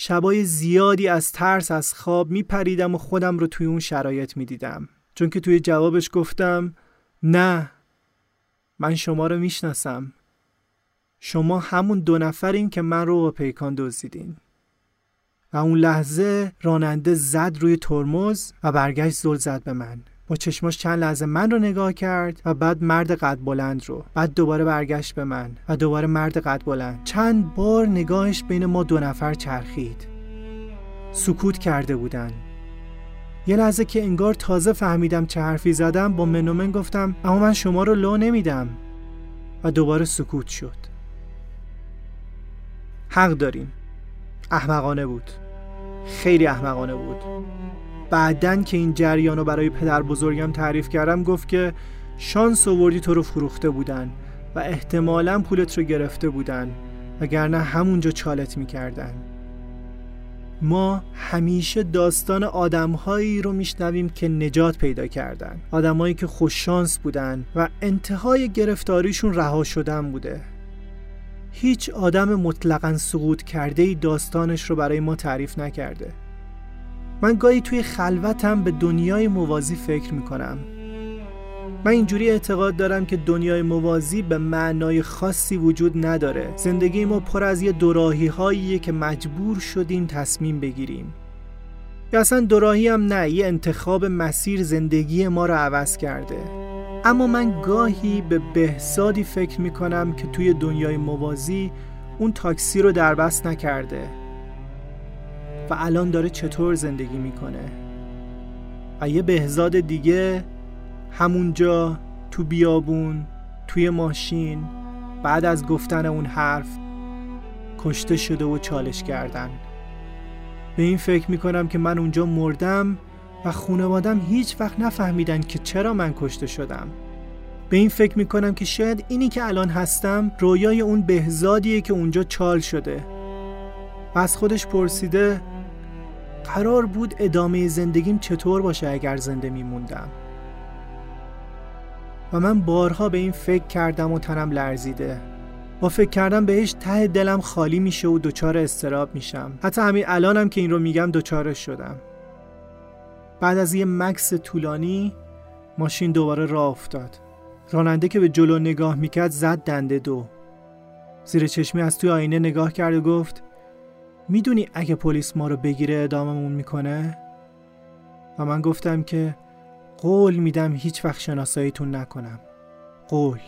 شبای زیادی از ترس از خواب میپریدم و خودم رو توی اون شرایط می‌دیدم. چون که توی جوابش گفتم نه من شما رو می‌شناسم. شما همون دو نفرین که من رو با پیکان دزدیدین. و اون لحظه راننده زد روی ترمز و برگشت زل زد به من. با چشماش چند لحظه من رو نگاه کرد و بعد مرد قد بلند رو بعد دوباره برگشت به من و دوباره مرد قد بلند. چند بار نگاهش بین ما دو نفر چرخید. سکوت کرده بودن. یه لحظه که انگار تازه فهمیدم چه حرفی زدم با منومن گفتم اما من شما رو لو نمیدم. و دوباره سکوت شد. حق داریم. احمقانه بود. خیلی احمقانه بود. بعدن که این جریان رو برای پدر بزرگم تعریف کردم گفت که شانس آوردی تو رو فروخته بودن و احتمالا پولت رو گرفته بودن وگرنه همونجا چالت می‌کردن. ما همیشه داستان آدمهایی رو میشنویم که نجات پیدا کردن. آدمهایی که خوششانس بودن و انتهای گرفتاریشون رها شدن بوده. هیچ آدم مطلقا سقوط کرده ای داستانش رو برای ما تعریف نکرده. من گاهی توی خلوتم به دنیای موازی فکر می‌کنم. من اینجوری اعتقاد دارم که دنیای موازی به معنای خاصی وجود نداره. زندگی ما پر از یه دوراهی هاییه که مجبور شدیم تصمیم بگیریم. یا اصلا دوراهی هم نه یه انتخاب مسیر زندگی ما رو عوض کرده. اما من گاهی به بهزادی فکر می‌کنم که توی دنیای موازی اون تاکسی رو دربست نکرده. و الان داره چطور زندگی می‌کنه. و یه بهزاد دیگه همونجا تو بیابون توی ماشین بعد از گفتن اون حرف کشته شده و چالش کردن. به این فکر می‌کنم که من اونجا مردم و خونوادم هیچ وقت نفهمیدن که چرا من کشته شدم. به این فکر می‌کنم که شاید اینی که الان هستم رویای اون بهزادیه که اونجا چال شده. و از خودش پرسیده قرار بود ادامه زندگیم چطور باشه اگر زنده میموندم. و من بارها به این فکر کردم و تنم لرزیده. با فکر کردم بهش ته دلم خالی میشه و دچار استراب میشم. حتی همین الانم که این رو میگم دچارش شدم. بعد از یه مکس طولانی ماشین دوباره راه افتاد. راننده که به جلو نگاه می‌کرد زد دنده دو. زیر چشمی از توی آینه نگاه کرد و گفت می‌دونی اگه پلیس ما رو بگیره اداممون می‌کنه؟ و من گفتم که قول میدم هیچ وقت شناساییتون نکنم قول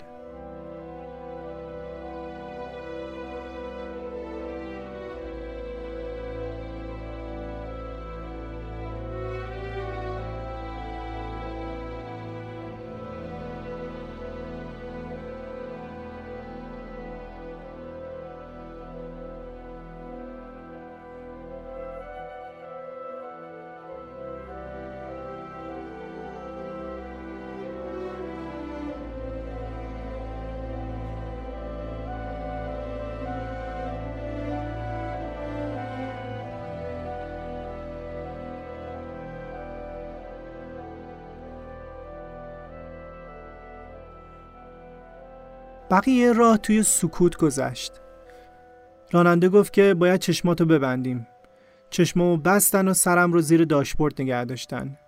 بقیه راه توی سکوت گذشت. راننده گفت که باید چشماتو ببندیم. چشمامو بستن و سرم رو زیر داشبورد نگه داشتن.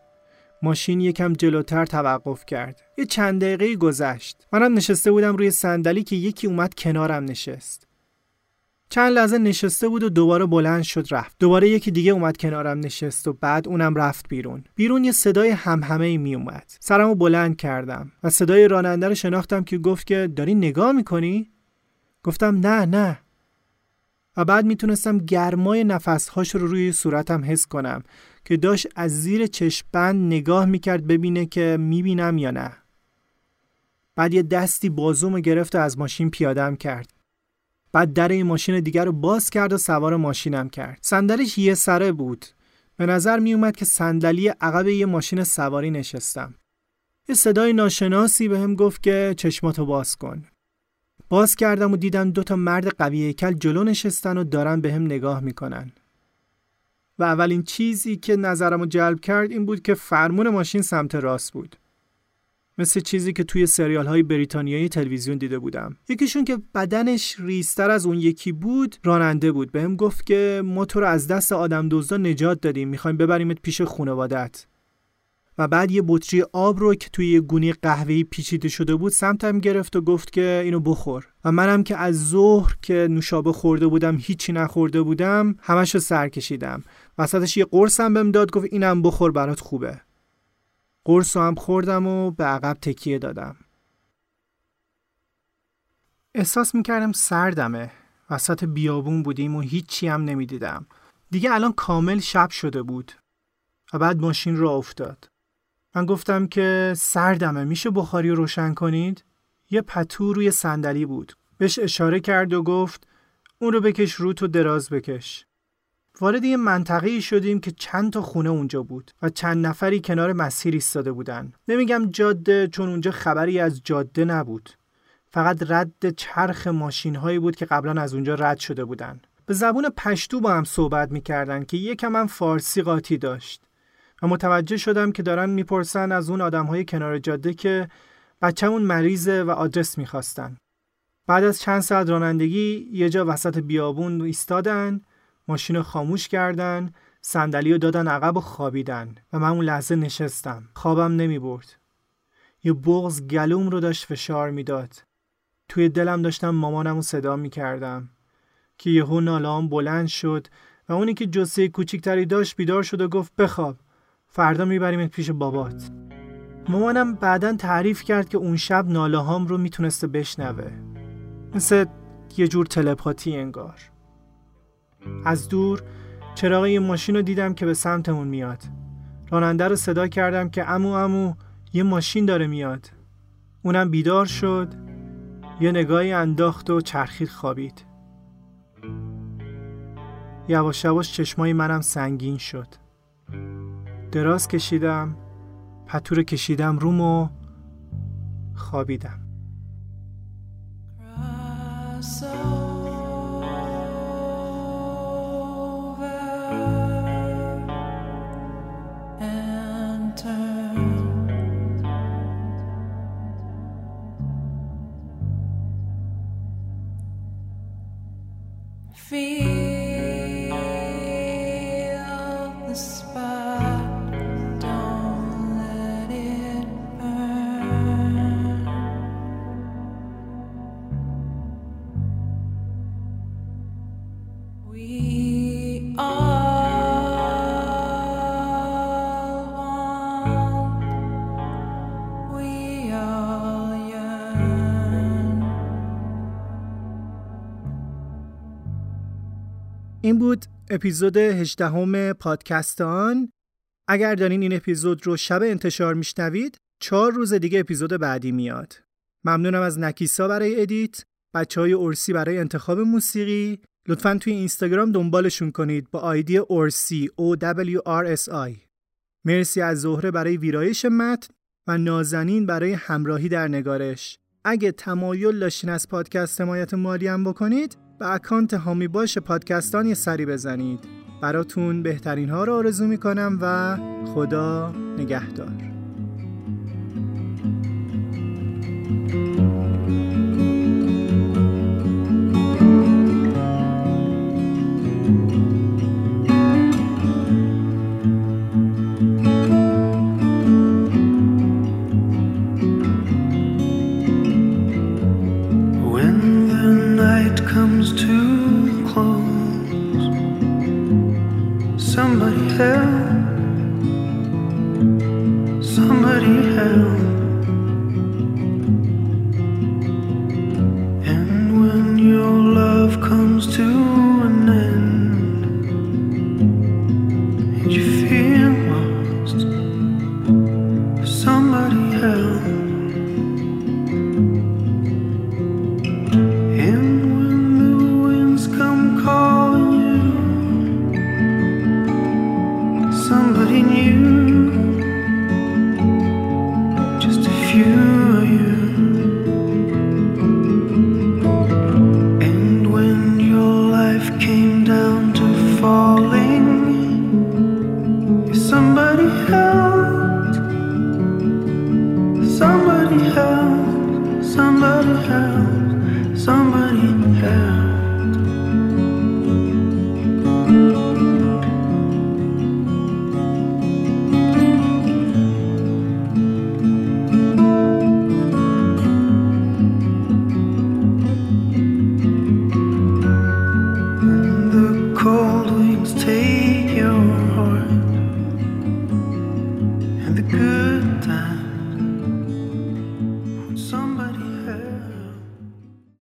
ماشین یکم جلوتر توقف کرد. یه چند دقیقه گذشت. منم نشسته بودم روی صندلی که یکی اومد کنارم نشست. چند لحظه نشسته بود و دوباره بلند شد رفت. دوباره یکی دیگه اومد کنارم نشست و بعد اونم رفت بیرون. بیرون یه صدای همهمه ای می اومد سرمو بلند کردم و صدای راننده رو شناختم که گفت که داری نگاه می‌کنی؟ گفتم نه نه. و بعد می‌تونستم گرمای نفسهاش رو روی صورتم حس کنم که داشت از زیر چشمبند نگاه می‌کرد ببینه که می‌بینم یا نه. بعد یه دستی بازومو گرفت و از ماشین پیادم کرد. بعد در این ماشین دیگر رو باز کرد و سوار ماشینم کرد. صندلیش یه سره بود. به نظر می اومد که صندلی عقب یه ماشین سواری نشستم. یه صدای ناشناسی به هم گفت که چشماتو باز کن. باز کردم و دیدم دو تا مرد قوی کل جلو نشستن و دارن به هم نگاه می‌کنن و اولین چیزی که نظرم رو جلب کرد این بود که فرمون ماشین سمت راست بود. مثل چیزی که توی سریال های بریتانیایی تلویزیون دیده بودم. یکیشون که بدنش ریستر از اون یکی بود راننده بود. بهم گفت که ما تو رو از دست آدم دزدا نجات دادیم می‌خوایم ببریمت پیش خانوادت و بعد یه بطری آب رو که توی یه گونی قهوه‌ای پیچیده شده بود سمتم گرفت و گفت که اینو بخور. و منم که از ظهر که نوشابه خورده بودم هیچی نخورده بودم همشو سر کشیدم. وسطش یه قرصم بهم داد گفت اینم بخور برات خوبه. قرص هم خوردم و به عقب تکیه دادم. احساس می‌کردم سردمه. وسط بیابون بودیم و هیچی هم نمی‌دیدم. دیگه الان کامل شب شده بود. و بعد ماشین را افتاد. من گفتم که سردمه میشه بخاری رو روشن کنید؟ یه پتو روی صندلی بود. بهش اشاره کرد و گفت اون رو بکش رو تو دراز بکش. وارد یه منطقه شدیم که چند تا خونه اونجا بود و چند نفری کنار مسیر ایستاده بودن. نمیگم جاده چون اونجا خبری از جاده نبود. فقط رد چرخ ماشین هایی بود که قبلا از اونجا رد شده بودن. به زبون پشتو با هم صحبت می‌کردن که یکم هم فارسی قاطی داشت. و متوجه شدم که دارن می‌پرسن از اون آدم های کنار جاده که بچهمون مریضه و آدرس می‌خواستن. بعد از چند ساعت رانندگی یه جا وسط بیابون ایستادن ماشین خاموش کردن صندلی رو دادن عقب و خوابیدن و من اون لحظه نشستم. خوابم نمی برد یه بغز گلوم رو داشت فشار می‌داد. توی دلم داشتم مامانم رو صدا می کردم که یهو نالام بلند شد و اونی که جسه کوچیکتری داشت بیدار شد و گفت بخواب. فردا میبریمت پیش بابات. مامانم بعدا تعریف کرد که اون شب ناله هام رو می‌تونسته بشنوه. مثل یه جور تلپاتی انگار. از دور چراغ یه ماشین رو دیدم که به سمتمون میاد. راننده رو صدا کردم که امو امو یه ماشین داره میاد. اونم بیدار شد یه نگاهی انداخت و چرخید خوابید. یواش یواش چشمای منم سنگین شد. دراز کشیدم پتور کشیدم روم و خوابیدم. feel بود اپیزود 18 همه پادکستان. اگر دارین این اپیزود رو شب انتشار میشنوید چهار روز دیگه اپیزود بعدی میاد. ممنونم از نکیسا برای ادیت بچه های ارسی برای انتخاب موسیقی. لطفا توی اینستاگرام دنبالشون کنید با آیدی اورسی O W R S I. مرسی از زهره برای ویرایش متن و نازنین برای همراهی در نگارش. اگه تمایل داشتین از پادکست حمایت مالی هم بکنید به اکانت هامی باش پادکستان یه سری بزنید. براتون بهترین ها رو آرزو می‌کنم و خدا نگهدار.